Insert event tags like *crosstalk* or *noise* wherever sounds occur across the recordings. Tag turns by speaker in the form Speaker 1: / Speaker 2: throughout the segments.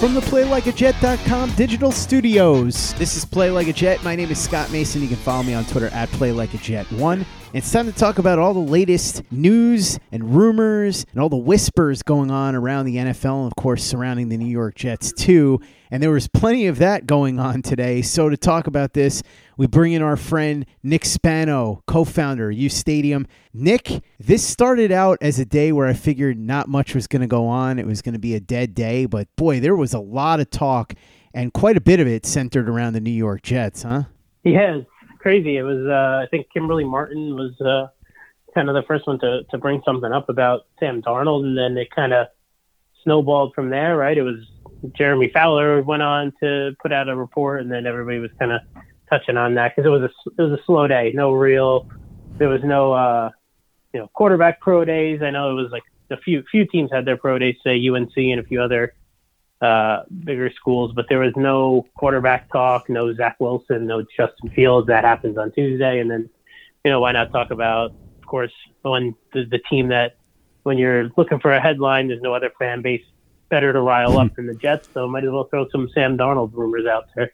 Speaker 1: From the PlayLikeAJet.com digital studios, this is Play Like a Jet. My name is Scott Mason. You can follow me on Twitter at PlayLikeAJet1. It's time to talk about all the latest news and rumors and all the whispers going on around the NFL and, of course, surrounding the New York Jets, too. And there was plenty of that going on today. So, to talk about this, we bring in our friend Nick Spano, co founder, of uStadium. Nick, this started out as a day where I figured not much was going to go on. It was going to be a dead day, but boy, there was a lot of talk and quite a bit of it centered around the New York Jets, huh?
Speaker 2: It's crazy. It was, uh, I think Kimberly Martin was uh, kind of the first one to, to bring something up about Sam Darnold, and then it kind of snowballed from there, right? It was Jeremy Fowler went on to put out a report, and then everybody was kind of touching on that because it was a it was a slow day. No real, there was no uh, you know quarterback pro days. I know it was like a few few teams had their pro days, say UNC and a few other uh, bigger schools, but there was no quarterback talk, no Zach Wilson, no Justin Fields. That happens on Tuesday, and then you know why not talk about, of course, when the, the team that when you're looking for a headline, there's no other fan base better to rile up than the Jets, so might as well throw some Sam Darnold rumors out there.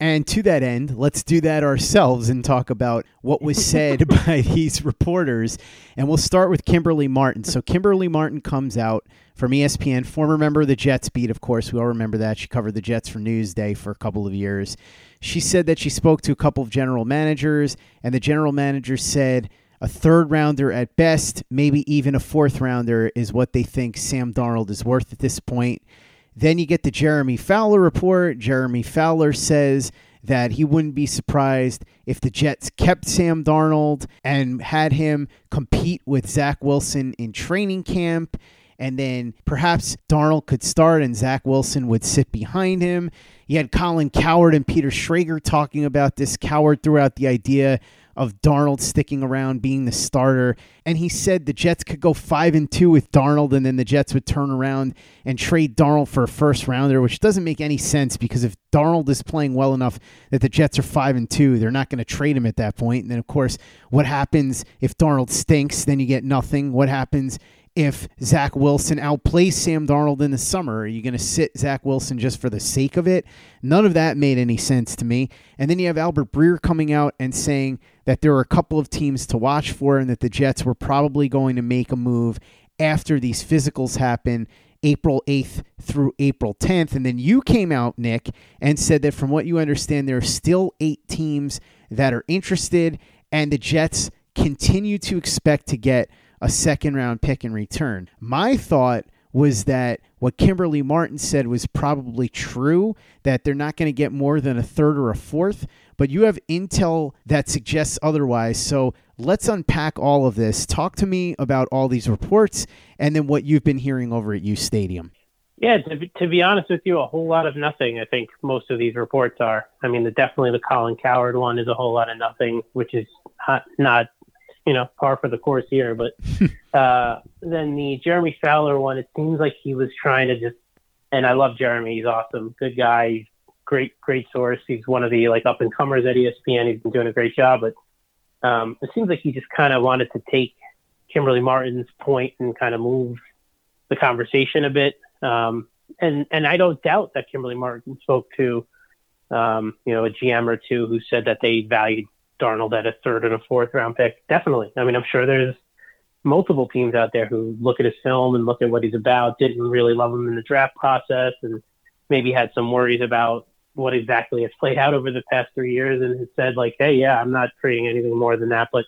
Speaker 1: And to that end, let's do that ourselves and talk about what was said *laughs* by these reporters. And we'll start with Kimberly Martin. So, Kimberly Martin comes out from ESPN, former member of the Jets beat, of course. We all remember that. She covered the Jets for Newsday for a couple of years. She said that she spoke to a couple of general managers, and the general manager said a third rounder at best, maybe even a fourth rounder, is what they think Sam Darnold is worth at this point. Then you get the Jeremy Fowler report. Jeremy Fowler says that he wouldn't be surprised if the Jets kept Sam Darnold and had him compete with Zach Wilson in training camp. And then perhaps Darnold could start and Zach Wilson would sit behind him. You had Colin Cowherd and Peter Schrager talking about this. Cowherd threw out the idea of Darnold sticking around being the starter. And he said the Jets could go five and two with Darnold, and then the Jets would turn around and trade Darnold for a first rounder, which doesn't make any sense because if Darnold is playing well enough that the Jets are five and two, they're not going to trade him at that point. And then of course, what happens if Darnold stinks? Then you get nothing. What happens if Zach Wilson outplays Sam Darnold in the summer? Are you going to sit Zach Wilson just for the sake of it? None of that made any sense to me. And then you have Albert Breer coming out and saying that there are a couple of teams to watch for and that the Jets were probably going to make a move after these physicals happen. April 8th through April 10th. And then you came out, Nick, and said that from what you understand, there are still eight teams that are interested, and the Jets continue to expect to get a second round pick in return. My thought was that what Kimberly Martin said was probably true, that they're not going to get more than a third or a fourth, but you have intel that suggests otherwise. So let's unpack all of this. Talk to me about all these reports and then what you've been hearing over at uStadium.
Speaker 2: Yeah, to be, to be honest with you, a whole lot of nothing. I think most of these reports are. I mean, the, definitely the Colin Cowherd one is a whole lot of nothing, which is not, not you know, par for the course here. But *laughs* uh, then the Jeremy Fowler one, it seems like he was trying to just, and I love Jeremy. He's awesome, good guy, great, great source. He's one of the like up and comers at ESPN. He's been doing a great job, but um, it seems like he just kind of wanted to take Kimberly Martin's point and kind of move the conversation a bit. Um, and and I don't doubt that Kimberly Martin spoke to, um, you know, a GM or two who said that they valued Darnold at a third and a fourth round pick. Definitely. I mean, I'm sure there's multiple teams out there who look at his film and look at what he's about, didn't really love him in the draft process, and maybe had some worries about what exactly has played out over the past three years and has said like, hey, yeah, I'm not trading anything more than that. But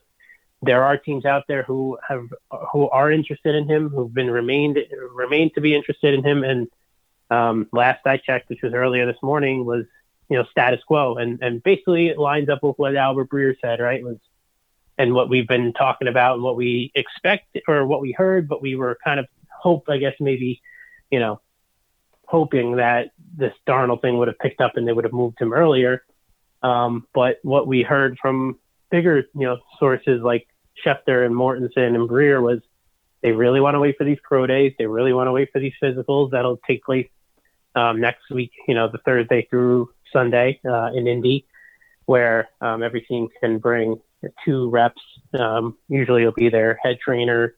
Speaker 2: there are teams out there who have who are interested in him, who've been remained remained to be interested in him. And um, last I checked, which was earlier this morning, was you know status quo, and and basically it lines up with what Albert Breer said, right? Was and what we've been talking about and what we expect or what we heard, but we were kind of hope, I guess maybe, you know, hoping that this Darnold thing would have picked up and they would have moved him earlier. Um, but what we heard from bigger, you know, sources like Schefter and Mortensen and Breer was they really want to wait for these pro days. They really want to wait for these physicals that'll take place um, next week, you know, the Thursday through Sunday uh, in Indy, where um, every team can bring two reps. Um, usually it'll be their head trainer,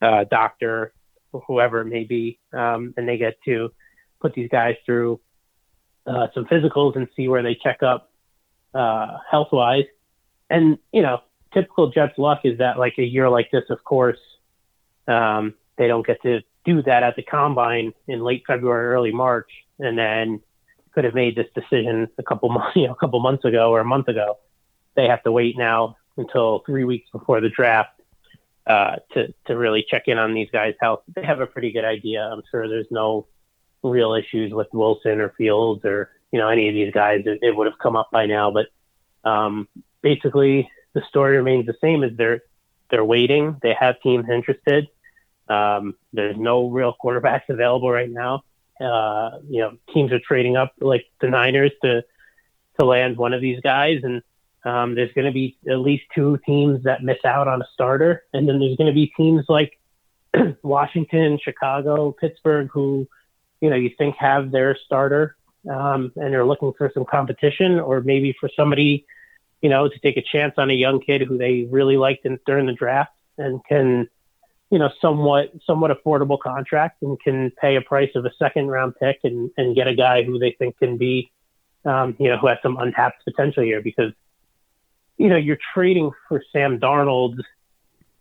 Speaker 2: uh, doctor, whoever it may be, um, and they get to put these guys through uh, some physicals and see where they check up uh, health wise. And you know, typical Jets luck is that like a year like this, of course, um, they don't get to do that at the combine in late February, early March, and then could have made this decision a couple months, *laughs* you know, a couple months ago or a month ago. They have to wait now until three weeks before the draft uh, to to really check in on these guys' health. They have a pretty good idea. I'm sure there's no real issues with Wilson or Fields or you know any of these guys. It, it would have come up by now, but um, basically the story remains the same. As they're they're waiting. They have teams interested. Um, there's no real quarterbacks *laughs* available right now. Uh, you know, teams are trading up like the Niners to to land one of these guys, and um, there's going to be at least two teams that miss out on a starter, and then there's going to be teams like *clears throat* Washington, Chicago, Pittsburgh, who you know you think have their starter, um, and they're looking for some competition, or maybe for somebody, you know, to take a chance on a young kid who they really liked in, during the draft and can, you know, somewhat somewhat affordable contract and can pay a price of a second round pick and and get a guy who they think can be, um, you know, who has some untapped potential here because you know, you're trading for Sam Darnold,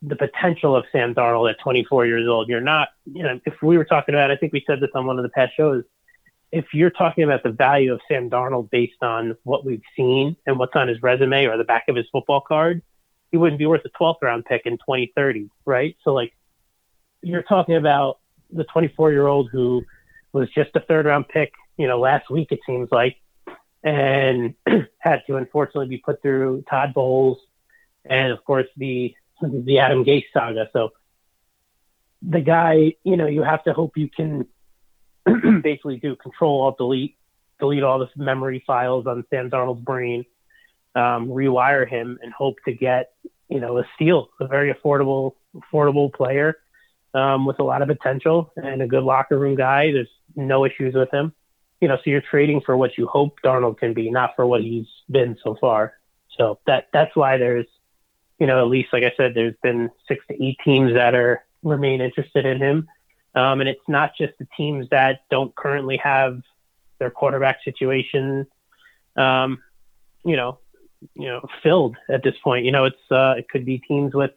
Speaker 2: the potential of Sam Darnold at 24 years old. You're not, you know, if we were talking about, I think we said this on one of the past shows, if you're talking about the value of Sam Darnold based on what we've seen and what's on his resume or the back of his football card, he wouldn't be worth a 12th round pick in 2030, right? So, like, you're talking about the 24 year old who was just a third round pick, you know, last week, it seems like, and *clears throat* had to unfortunately be put through Todd Bowles and of course the the Adam Gase saga. So the guy, you know, you have to hope you can *clears throat* basically do control alt delete, delete all the memory files on Sam Darnold's brain, um, rewire him, and hope to get you know a steal, a very affordable affordable player um, with a lot of potential and a good locker room guy. There's no issues with him you know, so you're trading for what you hope Darnold can be, not for what he's been so far. So that that's why there's, you know, at least like I said, there's been six to eight teams that are remain interested in him, um, and it's not just the teams that don't currently have their quarterback situation, um, you know, you know, filled at this point. You know, it's uh, it could be teams with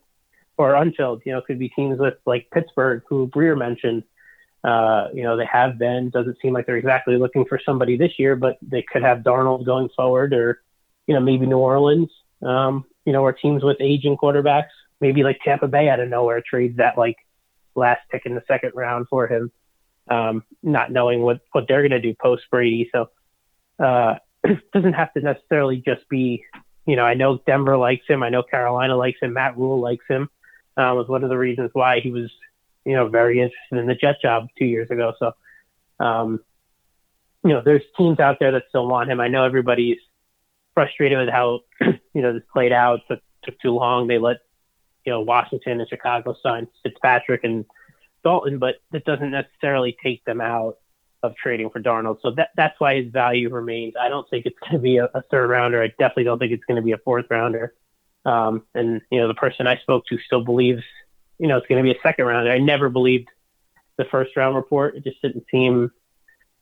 Speaker 2: or unfilled. You know, could be teams with like Pittsburgh, who Breer mentioned uh, you know, they have been. Doesn't seem like they're exactly looking for somebody this year, but they could have Darnold going forward, or you know, maybe New Orleans. Um, you know, or teams with aging quarterbacks. Maybe like Tampa Bay out of nowhere trades that like last pick in the second round for him, um, not knowing what what they're going to do post Brady. So uh, it *clears throat* doesn't have to necessarily just be. You know, I know Denver likes him. I know Carolina likes him. Matt Rhule likes him. Uh, was one of the reasons why he was you know, very interested in the jet job two years ago. So, um, you know, there's teams out there that still want him. I know everybody's frustrated with how, *clears throat* you know, this played out. Took, took too long. They let, you know, Washington and Chicago sign Fitzpatrick and Dalton, but that doesn't necessarily take them out of trading for Darnold. So that that's why his value remains. I don't think it's going to be a, a, third rounder. I definitely don't think it's going to be a fourth rounder. Um, and you know, the person I spoke to still believes you know, it's going to be a second round. I never believed the first round report. It just didn't seem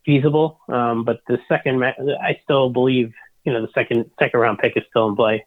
Speaker 2: feasible. Um, but the second, I still believe, you know, the second second round pick is still in play.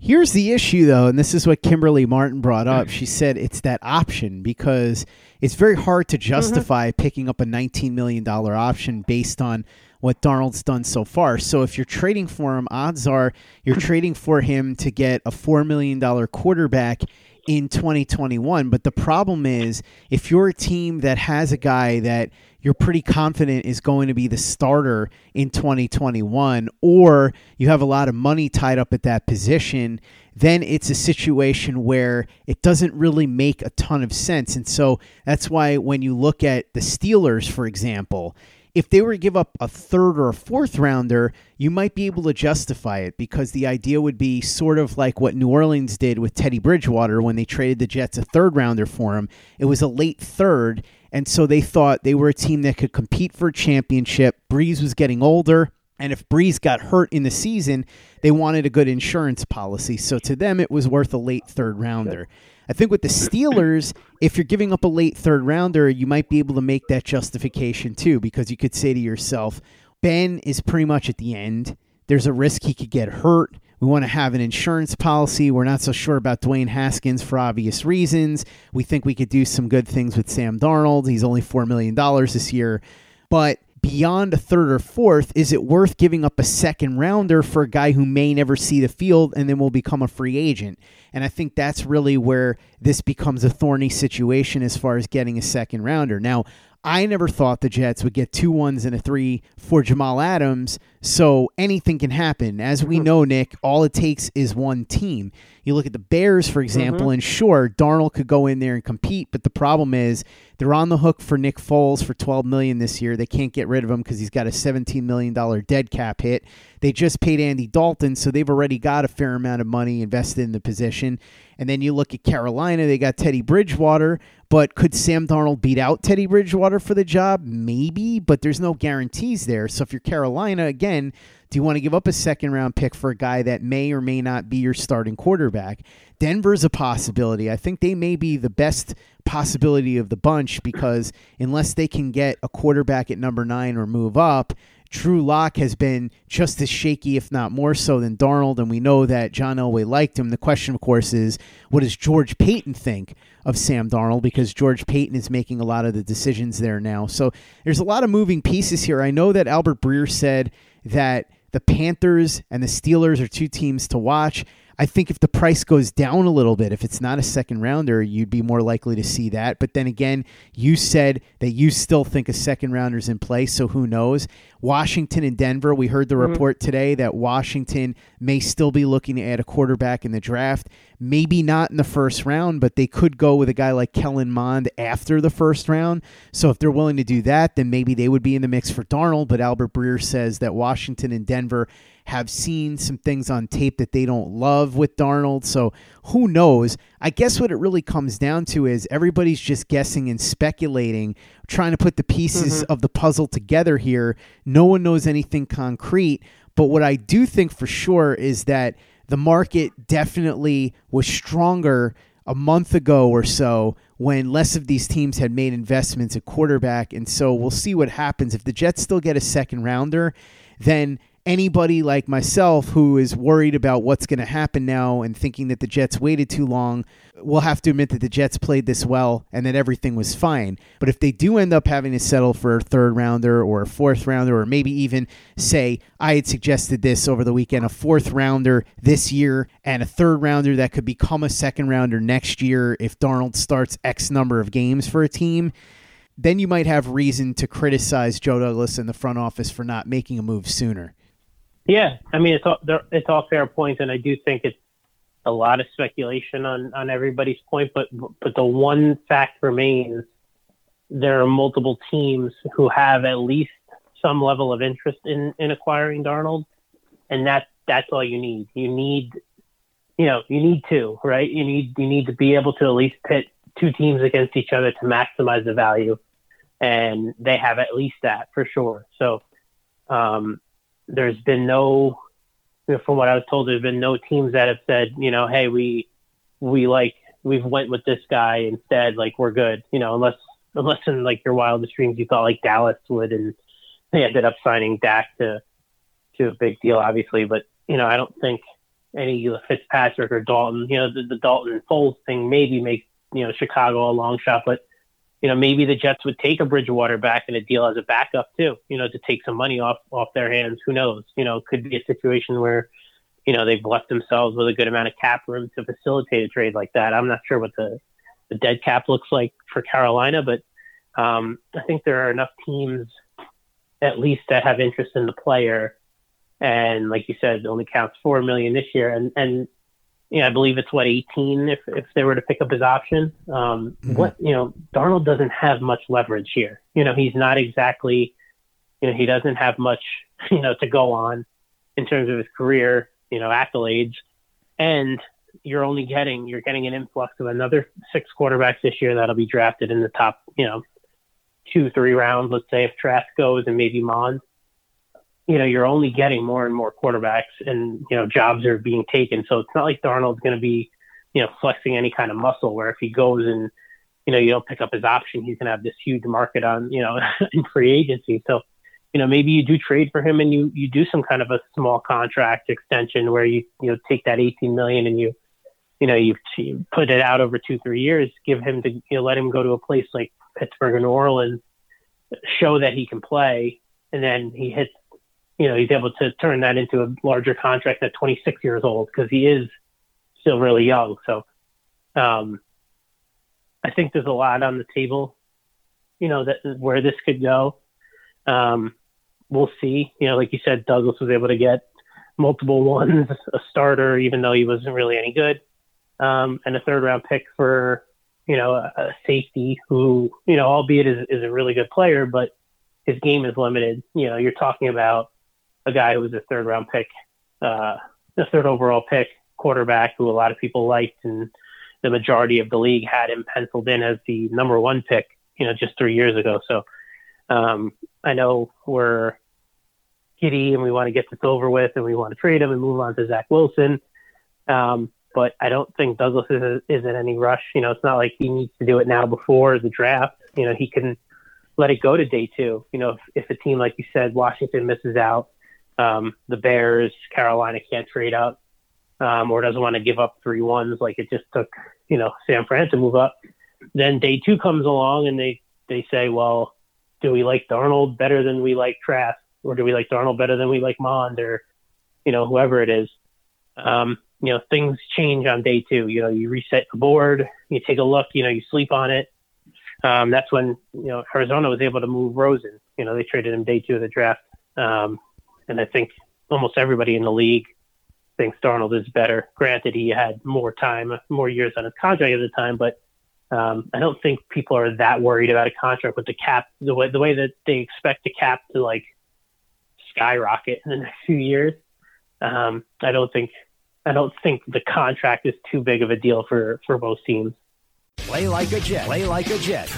Speaker 1: Here's the issue, though, and this is what Kimberly Martin brought up. She *clears throat* said it's that option because it's very hard to mm-hmm. justify mm-hmm. picking up a $19 million option based on what Darnold's done so far. So if you're trading for him, odds are you're *clears throat* trading for him to get a $4 million quarterback in 2021. But the problem is, if you're a team that has a guy that you're pretty confident is going to be the starter in 2021, or you have a lot of money tied up at that position, then it's a situation where it doesn't really make a ton of sense. And so that's why when you look at the Steelers, for example, if they were to give up a third or a fourth rounder, you might be able to justify it because the idea would be sort of like what New Orleans did with Teddy Bridgewater when they traded the Jets a third rounder for him. It was a late third, and so they thought they were a team that could compete for a championship. Brees was getting older. And if Brees got hurt in the season, they wanted a good insurance policy. So to them, it was worth a late third rounder. I think with the Steelers, if you're giving up a late third rounder, you might be able to make that justification too, because you could say to yourself, Ben is pretty much at the end. There's a risk he could get hurt. We want to have an insurance policy. We're not so sure about Dwayne Haskins for obvious reasons. We think we could do some good things with Sam Darnold. He's only $4 million this year. But beyond a third or fourth, is it worth giving up a second rounder for a guy who may never see the field and then will become a free agent? And I think that's really where this becomes a thorny situation as far as getting a second rounder. Now, I never thought the Jets would get two ones and a three for Jamal Adams, so anything can happen. As we know, Nick, all it takes is one team. You look at the Bears, for example, mm-hmm. and sure, Darnold could go in there and compete, but the problem is they're on the hook for Nick Foles for 12 million this year. They can't get rid of him because he's got a 17 million dollar dead cap hit. They just paid Andy Dalton, so they've already got a fair amount of money invested in the position. And then you look at Carolina, they got Teddy Bridgewater, but could Sam Darnold beat out Teddy Bridgewater for the job? Maybe, but there's no guarantees there. So if you're Carolina, again, do you want to give up a second round pick for a guy that may or may not be your starting quarterback? Denver's a possibility. I think they may be the best possibility of the bunch because unless they can get a quarterback at number nine or move up, Drew Lock has been just as shaky, if not more so, than Darnold, and we know that John Elway liked him. The question, of course, is what does George Paton think of Sam Darnold? Because George Paton is making a lot of the decisions there now. So there's a lot of moving pieces here. I know that Albert Breer said that the Panthers and the Steelers are two teams to watch. I think if the price goes down a little bit, if it's not a second rounder, you'd be more likely to see that. But then again, you said that you still think a second rounder's in play, so who knows? Washington and Denver, we heard the mm-hmm. report today that Washington may still be looking to add a quarterback in the draft. Maybe not in the first round, but they could go with a guy like Kellen Mond after the first round. So if they're willing to do that, then maybe they would be in the mix for Darnold. But Albert Breer says that Washington and Denver have seen some things on tape that they don't love with Darnold. So who knows? I guess what it really comes down to is everybody's just guessing and speculating, trying to put the pieces mm-hmm. of the puzzle together here. No one knows anything concrete. But what I do think for sure is that the market definitely was stronger a month ago or so when less of these teams had made investments at quarterback. And so we'll see what happens. If the Jets still get a second rounder, then anybody like myself who is worried about what's going to happen now and thinking that the Jets waited too long will have to admit that the Jets played this well and that everything was fine. But if they do end up having to settle for a third rounder or a fourth rounder, or maybe even say, I had suggested this over the weekend, a fourth rounder this year and a third rounder that could become a second rounder next year if Darnold starts X number of games for a team then you might have reason to criticize Joe Douglas and the front office for not making a move sooner.
Speaker 2: Yeah, I mean it's all it's all fair points, and I do think it's a lot of speculation on on everybody's point. But but the one fact remains: there are multiple teams who have at least some level of interest in in acquiring Darnold, and that that's all you need. You need you know you need two, right? You need you need to be able to at least pit two teams against each other to maximize the value, and they have at least that for sure. So. Um, there's been no, you know, from what I was told, there's been no teams that have said, you know, hey, we we like we've went with this guy instead, like we're good, you know, unless unless in like your wildest dreams you thought like Dallas would, and they ended up signing Dak to to a big deal, obviously, but you know, I don't think any Fitzpatrick or Dalton, you know, the, the Dalton Foles thing maybe makes you know Chicago a long shot, but you know, maybe the Jets would take a Bridgewater back in a deal as a backup too, you know, to take some money off off their hands. Who knows? You know, it could be a situation where, you know, they've left themselves with a good amount of cap room to facilitate a trade like that. I'm not sure what the the dead cap looks like for Carolina, but um, I think there are enough teams, at least, that have interest in the player. And like you said, it only counts four million this year, and and you know, I believe it's what 18 if if they were to pick up his option. Um, mm-hmm. What you know, Darnold doesn't have much leverage here. You know, he's not exactly, you know, he doesn't have much, *laughs* you know, to go on in terms of his career, you know, accolades, and you're only getting you're getting an influx of another six quarterbacks this year that'll be drafted in the top, you know, two three rounds. Let's say if Trask goes and maybe Mond you know, you're only getting more and more quarterbacks and, you know, jobs are being taken. So it's not like Darnold's going to be, you know, flexing any kind of muscle where if he goes and, you know, you don't pick up his option, he's going to have this huge market on, you know, *laughs* in free agency. So, you know, maybe you do trade for him and you, you do some kind of a small contract extension where you, you know, take that 18 million and you, you know, you, you put it out over two, three years, give him to, you know, let him go to a place like Pittsburgh or New Orleans, show that he can play. And then he hits you know, he's able to turn that into a larger contract at 26 years old because he is still really young. So, um, I think there's a lot on the table, you know, that where this could go. Um, we'll see. You know, like you said, Douglas was able to get multiple *laughs* ones, a starter, even though he wasn't really any good, um, and a third round pick for, you know, a, a safety who, you know, albeit is, is a really good player, but his game is limited. You know, you're talking about a guy who was a third round pick, uh, the third overall pick quarterback who a lot of people liked, and the majority of the league had him penciled in as the number one pick, you know, just three years ago. So um, I know we're giddy and we want to get this over with and we want to trade him and move on to Zach Wilson. Um, but I don't think Douglas is, is in any rush. You know, it's not like he needs to do it now before the draft. You know, he can let it go to day two. You know, if, if a team, like you said, Washington misses out, um, the Bears, Carolina can't trade up um, or doesn't want to give up three ones like it just took, you know, San Fran to move up. Then day two comes along and they, they say, well, do we like Darnold better than we like Trask? Or do we like Darnold better than we like Mond or, you know, whoever it is? Um, you know, things change on day two. You know, you reset the board, you take a look, you know, you sleep on it. Um, that's when, you know, Arizona was able to move Rosen. You know, they traded him day two of the draft. Um, and I think almost everybody in the league thinks Darnold is better. Granted, he had more time, more years on his contract at the time, but um, I don't think people are that worried about a contract with the cap the way the way that they expect the cap to like skyrocket in the *laughs* next few years. Um, I don't think I don't think the contract is too big of a deal for for both teams.
Speaker 3: Play like a jet. Play like a jet.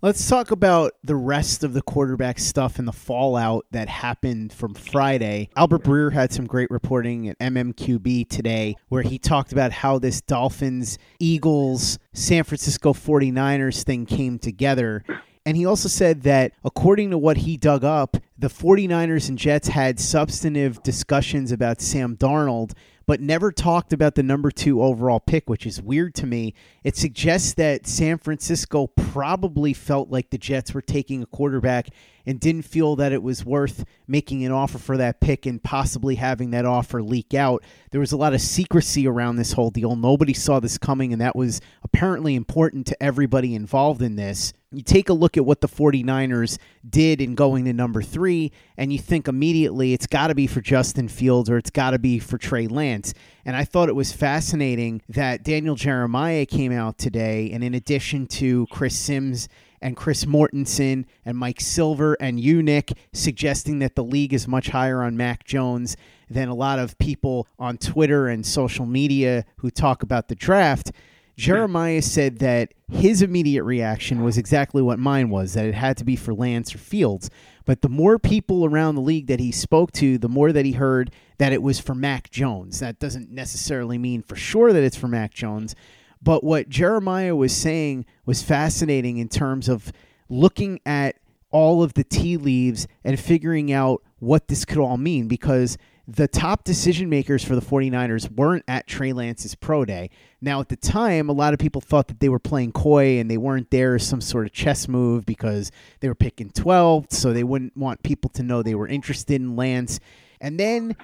Speaker 1: Let's talk about the rest of the quarterback stuff and the fallout that happened from Friday. Albert Breer had some great reporting at MMQB today where he talked about how this Dolphins, Eagles, San Francisco 49ers thing came together. And he also said that according to what he dug up, the 49ers and Jets had substantive discussions about Sam Darnold, but never talked about the number two overall pick, which is weird to me. It suggests that San Francisco probably felt like the Jets were taking a quarterback and didn't feel that it was worth making an offer for that pick and possibly having that offer leak out. There was a lot of secrecy around this whole deal. Nobody saw this coming, and that was apparently important to everybody involved in this. You take a look at what the 49ers did in going to number three, and you think immediately it's got to be for Justin Fields or it's got to be for Trey Lance. And I thought it was fascinating that Daniel Jeremiah came out today, and in addition to Chris Sims and Chris Mortensen and Mike Silver and Unick suggesting that the league is much higher on Mac Jones than a lot of people on Twitter and social media who talk about the draft. Jeremiah said that his immediate reaction was exactly what mine was that it had to be for Lance or Fields. But the more people around the league that he spoke to, the more that he heard that it was for Mac Jones. That doesn't necessarily mean for sure that it's for Mac Jones, but what Jeremiah was saying was fascinating in terms of looking at all of the tea leaves and figuring out what this could all mean because the top decision makers for the 49ers weren't at Trey Lance's pro day. Now, at the time, a lot of people thought that they were playing coy and they weren't there as some sort of chess move because they were picking 12th, so they wouldn't want people to know they were interested in Lance. And then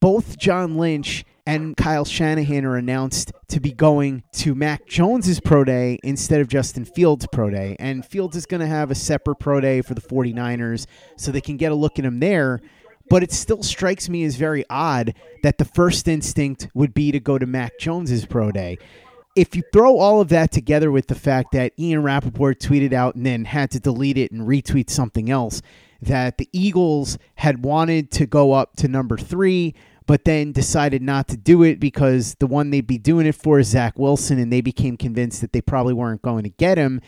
Speaker 1: both John Lynch and Kyle Shanahan are announced to be going to Mac Jones's pro day instead of Justin Fields' pro day. And Fields is going to have a separate pro day for the 49ers so they can get a look at him there. But it still strikes me as very odd that the first instinct would be to go to Mac Jones's pro day. If you throw all of that together with the fact that Ian Rapoport tweeted out and then had to delete it and retweet something else, that the Eagles had wanted to go up to number three, but then decided not to do it because the one they'd be doing it for is Zach Wilson, and they became convinced that they probably weren't going to get him.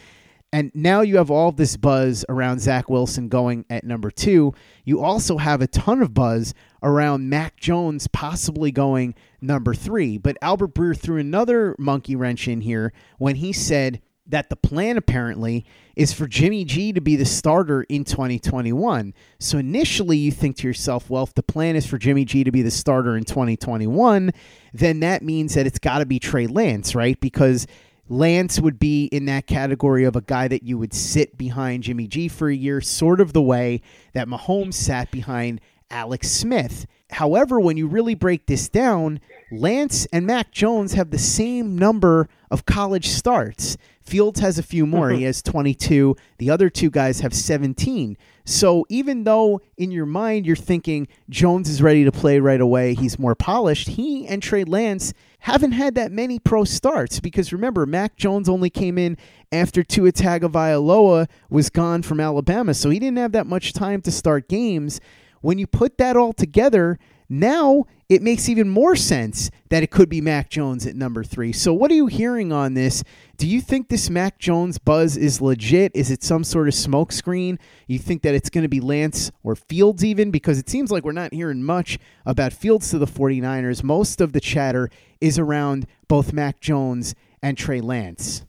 Speaker 1: And now you have all this buzz around Zach Wilson going at number two. You also have a ton of buzz around Mac Jones possibly going number three. But Albert Breer threw another monkey wrench in here when he said that the plan apparently is for Jimmy G to be the starter in 2021. So initially you think to yourself, well, if the plan is for Jimmy G to be the starter in 2021, then that means that it's got to be Trey Lance, right? Because Lance would be in that category of a guy that you would sit behind Jimmy G for a year, sort of the way that Mahomes sat behind Alex Smith. However, when you really break this down, Lance and Mac Jones have the same number of college starts. Fields has a few more. he mm-hmm. has 22. The other two guys have 17. So even though in your mind you're thinking Jones is ready to play right away, he's more polished, he and Trey Lance haven't had that many pro starts because remember, Mac Jones only came in after Tua Tagovailoa was gone from Alabama, so he didn't have that much time to start games. When you put that all together, now it makes even more sense that it could be Mac Jones at number three. So, what are you hearing on this? Do you think this Mac Jones buzz is legit? Is it some sort of smokescreen? You think that it's going to be Lance or Fields even? Because it seems like we're not hearing much about Fields to the 49ers. Most of the chatter is around both Mac Jones and Trey Lance.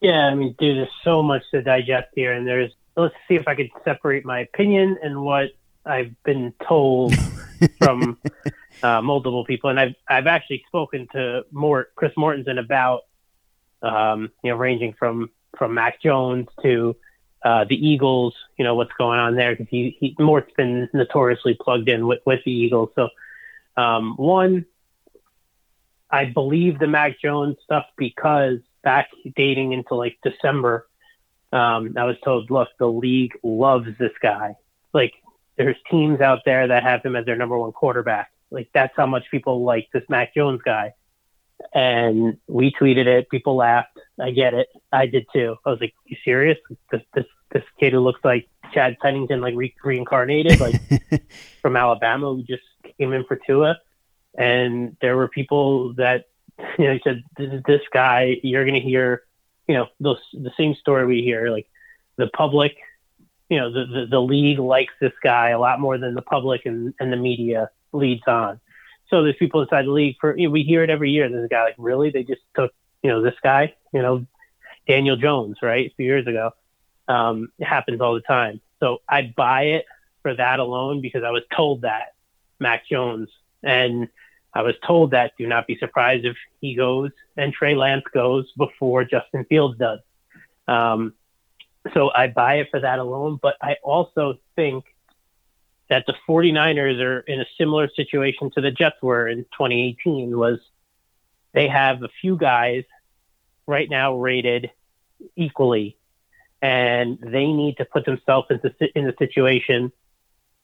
Speaker 2: Yeah, I mean, dude, there's so much to digest here, and there's. Let's see if I could separate my opinion and what I've been told *laughs* from uh, multiple people, and I've I've actually spoken to more Chris Mortensen about um, you know ranging from from Mac Jones to uh, the Eagles. You know what's going on there because he, he Mort's been notoriously plugged in with, with the Eagles. So um, one, I believe the Mac Jones stuff because back dating into like December, um, I was told, look, the league loves this guy. Like there's teams out there that have him as their number one quarterback. Like that's how much people like this Mac Jones guy. And we tweeted it. People laughed. I get it. I did too. I was like, "You serious? This this this kid who looks like Chad Pennington, like re- reincarnated, like *laughs* from Alabama, who just came in for Tua." And there were people that *laughs* you know said, "This this guy." You're going to hear, you know, those the same story we hear. Like the public you know the, the, the league likes this guy a lot more than the public and, and the media leads on. So there's people inside the league for you know, we hear it every year. There's a guy like really they just took you know this guy you know Daniel Jones right a few years ago. Um, it happens all the time. So I buy it for that alone because I was told that Mac Jones and I was told that do not be surprised if he goes and Trey Lance goes before Justin Fields does. Um, so I buy it for that alone. But I also think that the 49ers are in a similar situation to the Jets were in 2018 was they have a few guys right now rated equally and they need to put themselves into in the situation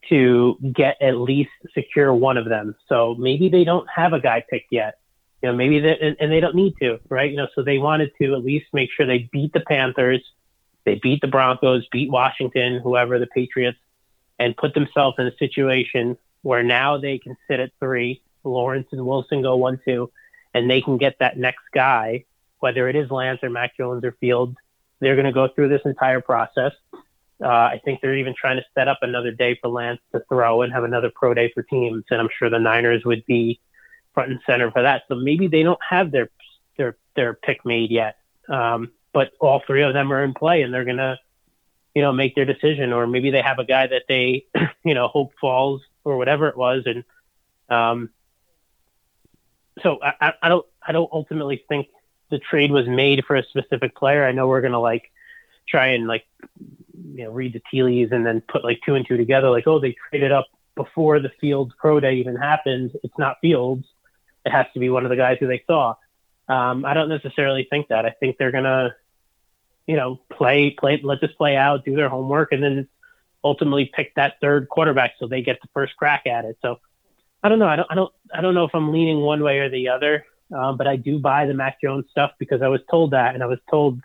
Speaker 2: to get at least secure one of them. So maybe they don't have a guy picked yet. You know, maybe they, and, and they don't need to, right? You know, so they wanted to at least make sure they beat the Panthers they beat the Broncos, beat Washington, whoever the Patriots, and put themselves in a situation where now they can sit at three. Lawrence and Wilson go one, two, and they can get that next guy, whether it is Lance or Mac Jones or Fields. They're going to go through this entire process. Uh, I think they're even trying to set up another day for Lance to throw and have another pro day for teams, and I'm sure the Niners would be front and center for that. So maybe they don't have their their their pick made yet. Um, but all three of them are in play and they're going to, you know, make their decision. Or maybe they have a guy that they, *clears throat* you know, hope falls or whatever it was. And Um, so I, I don't I don't ultimately think the trade was made for a specific player. I know we're gonna like try and like you know read the tea leaves and then put like two and two together. Like oh they traded up before the Fields pro day even happened. It's not Fields. It has to be one of the guys who they saw. Um, I don't necessarily think that. I think they're gonna you know play play let this play out, do their homework, and then ultimately pick that third quarterback so they get the first crack at it. So I don't know. I don't. I don't. I don't know if I'm leaning one way or the other. Um, but I do buy the Mac Jones stuff because I was told that, and I was told,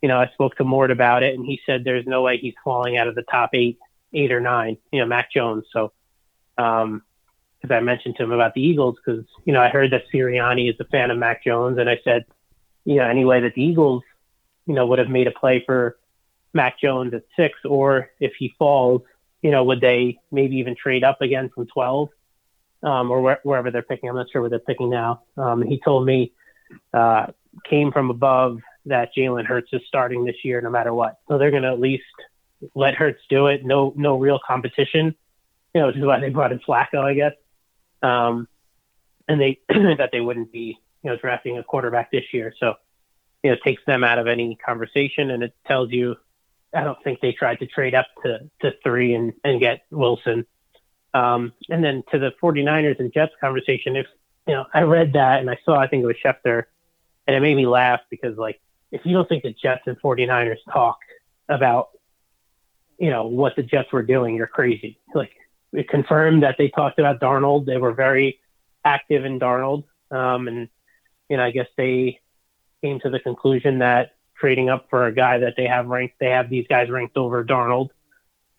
Speaker 2: you know, I spoke to Mort about it, and he said there's no way he's falling out of the top eight, eight or nine. You know, Mac Jones. So, um, because I mentioned to him about the Eagles, because you know I heard that Sirianni is a fan of Mac Jones, and I said, you know, any way that the Eagles, you know, would have made a play for Mac Jones at six, or if he falls, you know, would they maybe even trade up again from twelve? um, or where, wherever they're picking. I'm not sure where they're picking now. Um, he told me uh, came from above that Jalen Hurts is starting this year no matter what. So they're going to at least let Hurts do it. No, no real competition. You know, which is why they brought in Flacco, I guess. Um, and they *clears throat* that they wouldn't be you know drafting a quarterback this year. So you know, it takes them out of any conversation, and it tells you. I don't think they tried to trade up to, to three and, and get Wilson. Um, and then to the 49ers and Jets conversation, if you know, I read that and I saw, I think it was Schefter, and it made me laugh because like, if you don't think the Jets and 49ers talk about, you know, what the Jets were doing, you're crazy. Like, it confirmed that they talked about Darnold. They were very active in Darnold, um, and you know, I guess they came to the conclusion that trading up for a guy that they have ranked, they have these guys ranked over Darnold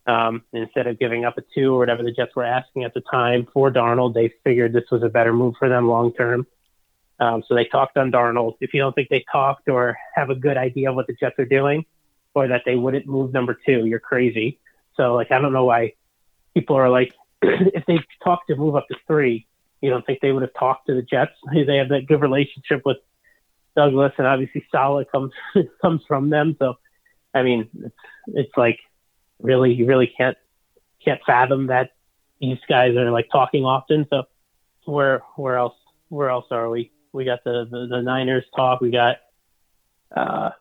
Speaker 2: um, instead of giving up a two or whatever the Jets were asking at the time for Darnold, they figured this was a better move for them long term. Um, so they talked on Darnold. If you don't think they talked or have a good idea of what the Jets are doing, or that they wouldn't move number two, you're crazy. So like I don't know why people are like, *clears throat* if they talked to move up to three, you don't think they would have talked to the Jets? *laughs* They have that good relationship with Douglas, and obviously Saleh comes *laughs* comes from them. So I mean, it's it's like really you really can't can't fathom that these guys are like talking often. So where where else where else are we? We got the the, the Niners talk. We got uh,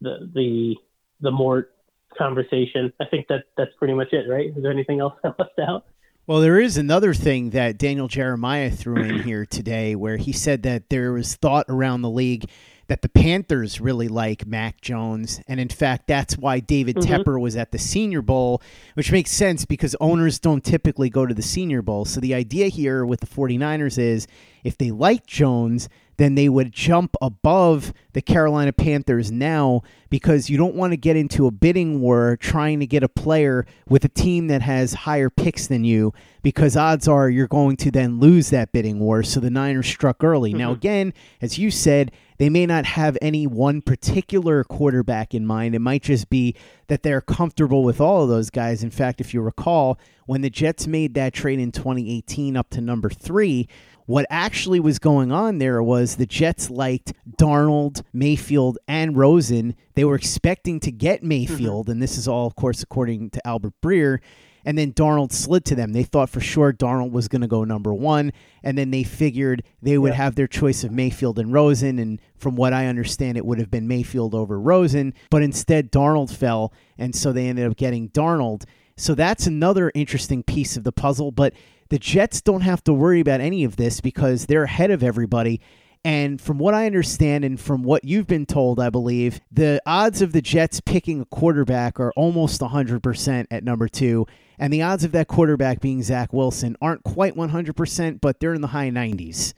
Speaker 2: the the the Mort conversation. I think that that's pretty much it, right? Is there anything else *laughs* I left out?
Speaker 1: Well, there is another thing that Daniel Jeremiah threw in *clears throat* here today where he said that there was thought around the league that the Panthers really like Mac Jones. And in fact, that's why David mm-hmm. Tepper was at the Senior Bowl, which makes sense because owners don't typically go to the Senior Bowl. So the idea here with the 49ers is if they like Jones, then they would jump above the Carolina Panthers now because you don't want to get into a bidding war trying to get a player with a team that has higher picks than you because odds are you're going to then lose that bidding war. So the Niners struck early. Mm-hmm. Now, again, as you said, they may not have any one particular quarterback in mind. It might just be that they're comfortable with all of those guys. In fact, if you recall, when the Jets made that trade in 2018 up to number three, what actually was going on there was the Jets liked Darnold, Mayfield, and Rosen. They were expecting to get Mayfield, mm-hmm. and this is all, of course, according to Albert Breer. And then Darnold slid to them. They thought for sure Darnold was going to go number one, and then they figured they would yeah. have their choice of Mayfield and Rosen. And from what I understand, it would have been Mayfield over Rosen, but instead Darnold fell, and so they ended up getting Darnold. So that's another interesting piece of the puzzle. But the Jets don't have to worry about any of this because they're ahead of everybody. And from what I understand, and from what you've been told, I believe, the odds of the Jets picking a quarterback are almost 100% at number two. And the odds of that quarterback being Zach Wilson aren't quite 100%, but they're in the high 90s.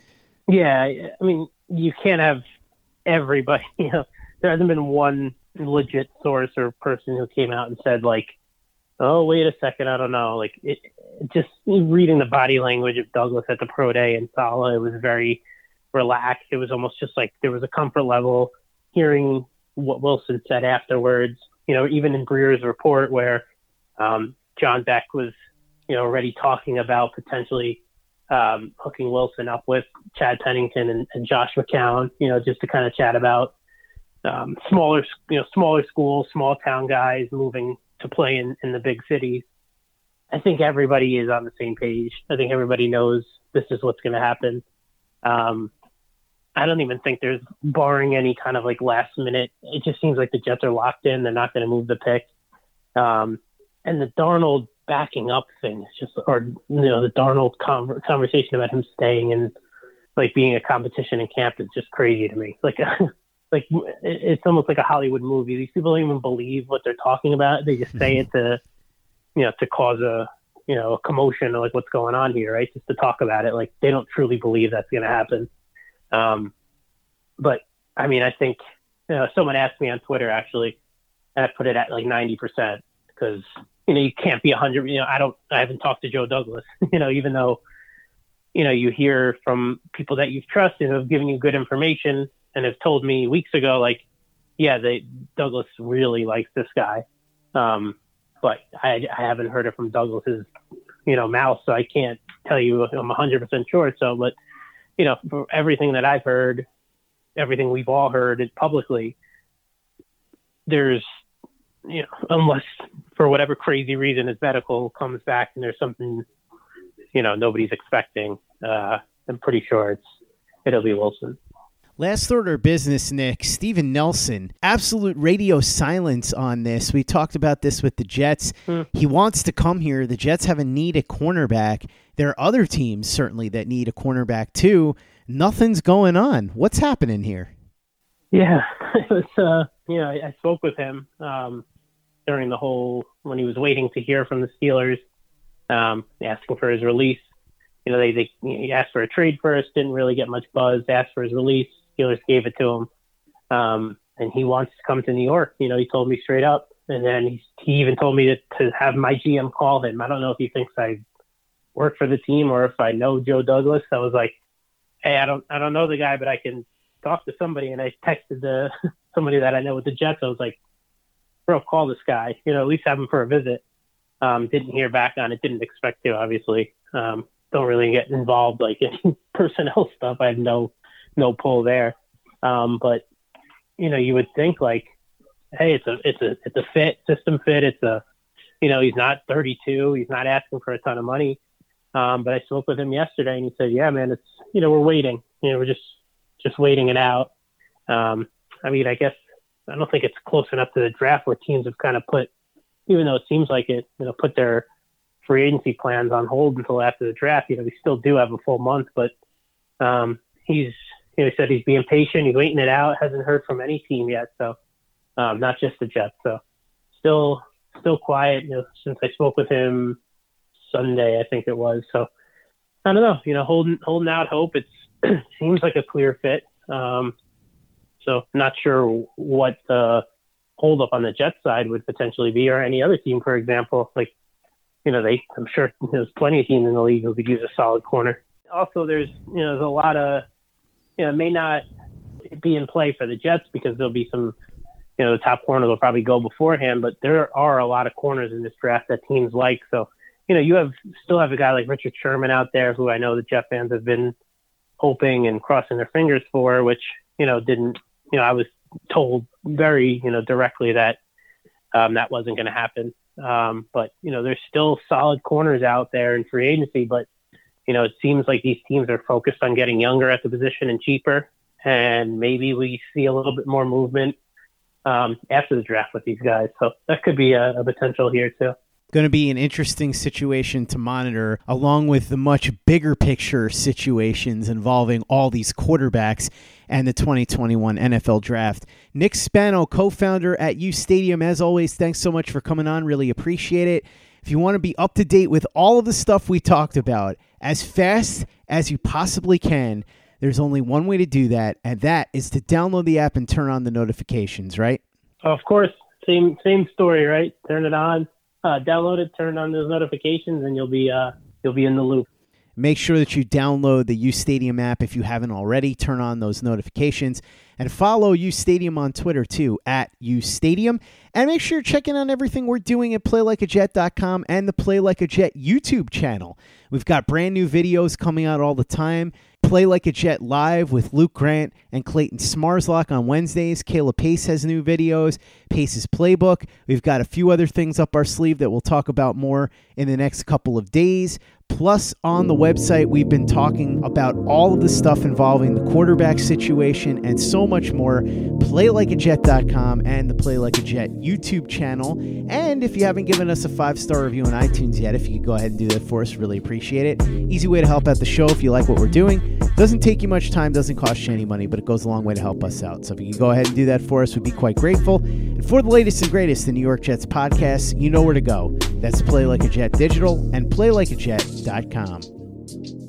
Speaker 2: Yeah. I mean, you can't have everybody. *laughs* You know, there hasn't been one legit source or person who came out and said, like, oh, wait a second, I don't know. Like, it, just reading the body language of Douglas at the pro day and Saleh, it was very relaxed. It was almost just like there was a comfort level hearing what Wilson said afterwards. You know, even in Breer's report where um, John Beck was, you know, already talking about potentially um, hooking Wilson up with Chad Pennington and, and Josh McCown, you know, just to kind of chat about um, smaller, you know, smaller schools, small town guys moving to play in, in the big cities. I think everybody is on the same page. I think everybody knows this is what's going to happen. Um, I don't even think there's barring any kind of like last minute. It just seems like the Jets are locked in. They're not going to move the pick. Um, and the Darnold backing up thing is just, or you know, the Darnold con- conversation about him staying and like being a competition in camp is just crazy to me. Like, *laughs* like it's almost like a Hollywood movie. These people don't even believe what they're talking about. They just say it to, you know, to cause a, you know, a commotion or like what's going on here, right? Just to talk about it. Like they don't truly believe that's going to happen. Um, but I mean, I think you know, someone asked me on Twitter actually, and I put it at like ninety percent because you know you can't be a hundred. You know, I don't. I haven't talked to Joe Douglas. *laughs* you know, even though you know you hear from people that you've trusted who have given you good information and have told me weeks ago, like, yeah, they Douglas really likes this guy. Um, but I, I haven't heard it from Douglas's, you know, mouth, so I can't tell you I'm 100% sure. So, but you know, for everything that I've heard, everything we've all heard publicly, there's, you know, unless for whatever crazy reason his medical comes back and there's something, you know, nobody's expecting, uh, I'm pretty sure it's it'll be Wilson.
Speaker 1: Last order of business, Nick. Steven Nelson. Absolute radio silence on this. We talked about this with the Jets. Hmm. He wants to come here. The Jets have a need at cornerback. There are other teams certainly that need a cornerback too. Nothing's going on. What's happening here?
Speaker 2: Yeah, *laughs* it was. Uh, you know, I, I spoke with him um, during the whole when he was waiting to hear from the Steelers, um, asking for his release. You know, they they he asked for a trade first, didn't really get much buzz. Asked for his release Steelers gave it to him. Um, and he wants to come to New York. You know, he told me straight up. And then he, he even told me to, to have my GM call him. I don't know if he thinks I work for the team or if I know Joe Douglas. I was like, hey, I don't I don't know the guy, but I can talk to somebody. And I texted the *laughs* somebody that I know with the Jets. I was like, bro, call this guy. You know, at least have him for a visit. Um, didn't hear back on it. Didn't expect to, obviously. Um, don't really get involved like *laughs* in personnel stuff. I have no no pull there. Um, but you know, you would think like, hey, it's a it's a it's a fit system fit. It's a you know, he's not 32. He's not asking for a ton of money. Um, but I spoke with him yesterday, and he said, "Yeah, man, it's you know we're waiting. You know, we're just just waiting it out." Um, I mean, I guess I don't think it's close enough to the draft where teams have kind of put, even though it seems like it, you know, put their free agency plans on hold until after the draft. You know, we still do have a full month, but um, he's you know, he said he's being patient. He's waiting it out. Hasn't heard from any team yet. So, um, not just the Jets. So, still, still quiet. You know, since I spoke with him Sunday, I think it was. So, I don't know. You know, holding holding out hope. It *clears throat* seems like a clear fit. Um, so, not sure what the holdup on the Jets side would potentially be, or any other team, for example. Like, you know, they. I'm sure there's plenty of teams in the league who could use a solid corner. Also, there's you know, there's a lot of you know, may not be in play for the Jets because there'll be some, you know, the top corners will probably go beforehand, but there are a lot of corners in this draft that teams like. So, you know, you have still have a guy like Richard Sherman out there who I know the Jet fans have been hoping and crossing their fingers for, which, you know, didn't, you know, I was told very, you know, directly that um, that wasn't going to happen. Um, but, you know, there's still solid corners out there in free agency, but you know, it seems like these teams are focused on getting younger at the position and cheaper, and maybe we see a little bit more movement um, after the draft with these guys. So that could be a, a potential here too
Speaker 1: going to be an interesting situation to monitor, along with the much bigger picture situations involving all these quarterbacks and the 2021 NFL Draft. Nick Spano, co founder at uStadium, as always, thanks so much for coming on. Really appreciate it. If you want to be up to date with all of the stuff we talked about, as fast as you possibly can. There's only one way to do that, and that is to download the app and turn on the notifications, right?
Speaker 2: Of course. Same same story, right? Turn it on, uh, download it, turn on those notifications, and you'll be uh, you'll be in the loop.
Speaker 1: Make sure that you download the uStadium app if you haven't already. Turn on those notifications and follow uStadium on Twitter too at uStadium. And make sure you're checking out everything we're doing at PlayLikeAJet.com and the Play Like a Jet YouTube channel. We've got brand new videos coming out all the time Play Like a Jet live with Luke Grant and Clayton Smarslock on Wednesdays. Kayla Pace has new videos, Pace's playbook. We've got a few other things up our sleeve that we'll talk about more in the next couple of days. Plus, on the website, we've been talking about all of the stuff involving the quarterback situation and so much more. PlayLikeAJet.com and the Play Like a Jet YouTube channel. And if you haven't given us a five star review on iTunes yet, if you could go ahead and do that for us, really appreciate it. Easy way to help out the show if you like what we're doing. Doesn't take you much time, doesn't cost you any money, but it goes a long way to help us out. So if you can go ahead and do that for us, we'd be quite grateful. And for the latest and greatest in New York Jets podcasts, you know where to go. That's Play Like a Jet Digital and PlayLikeAJet.com.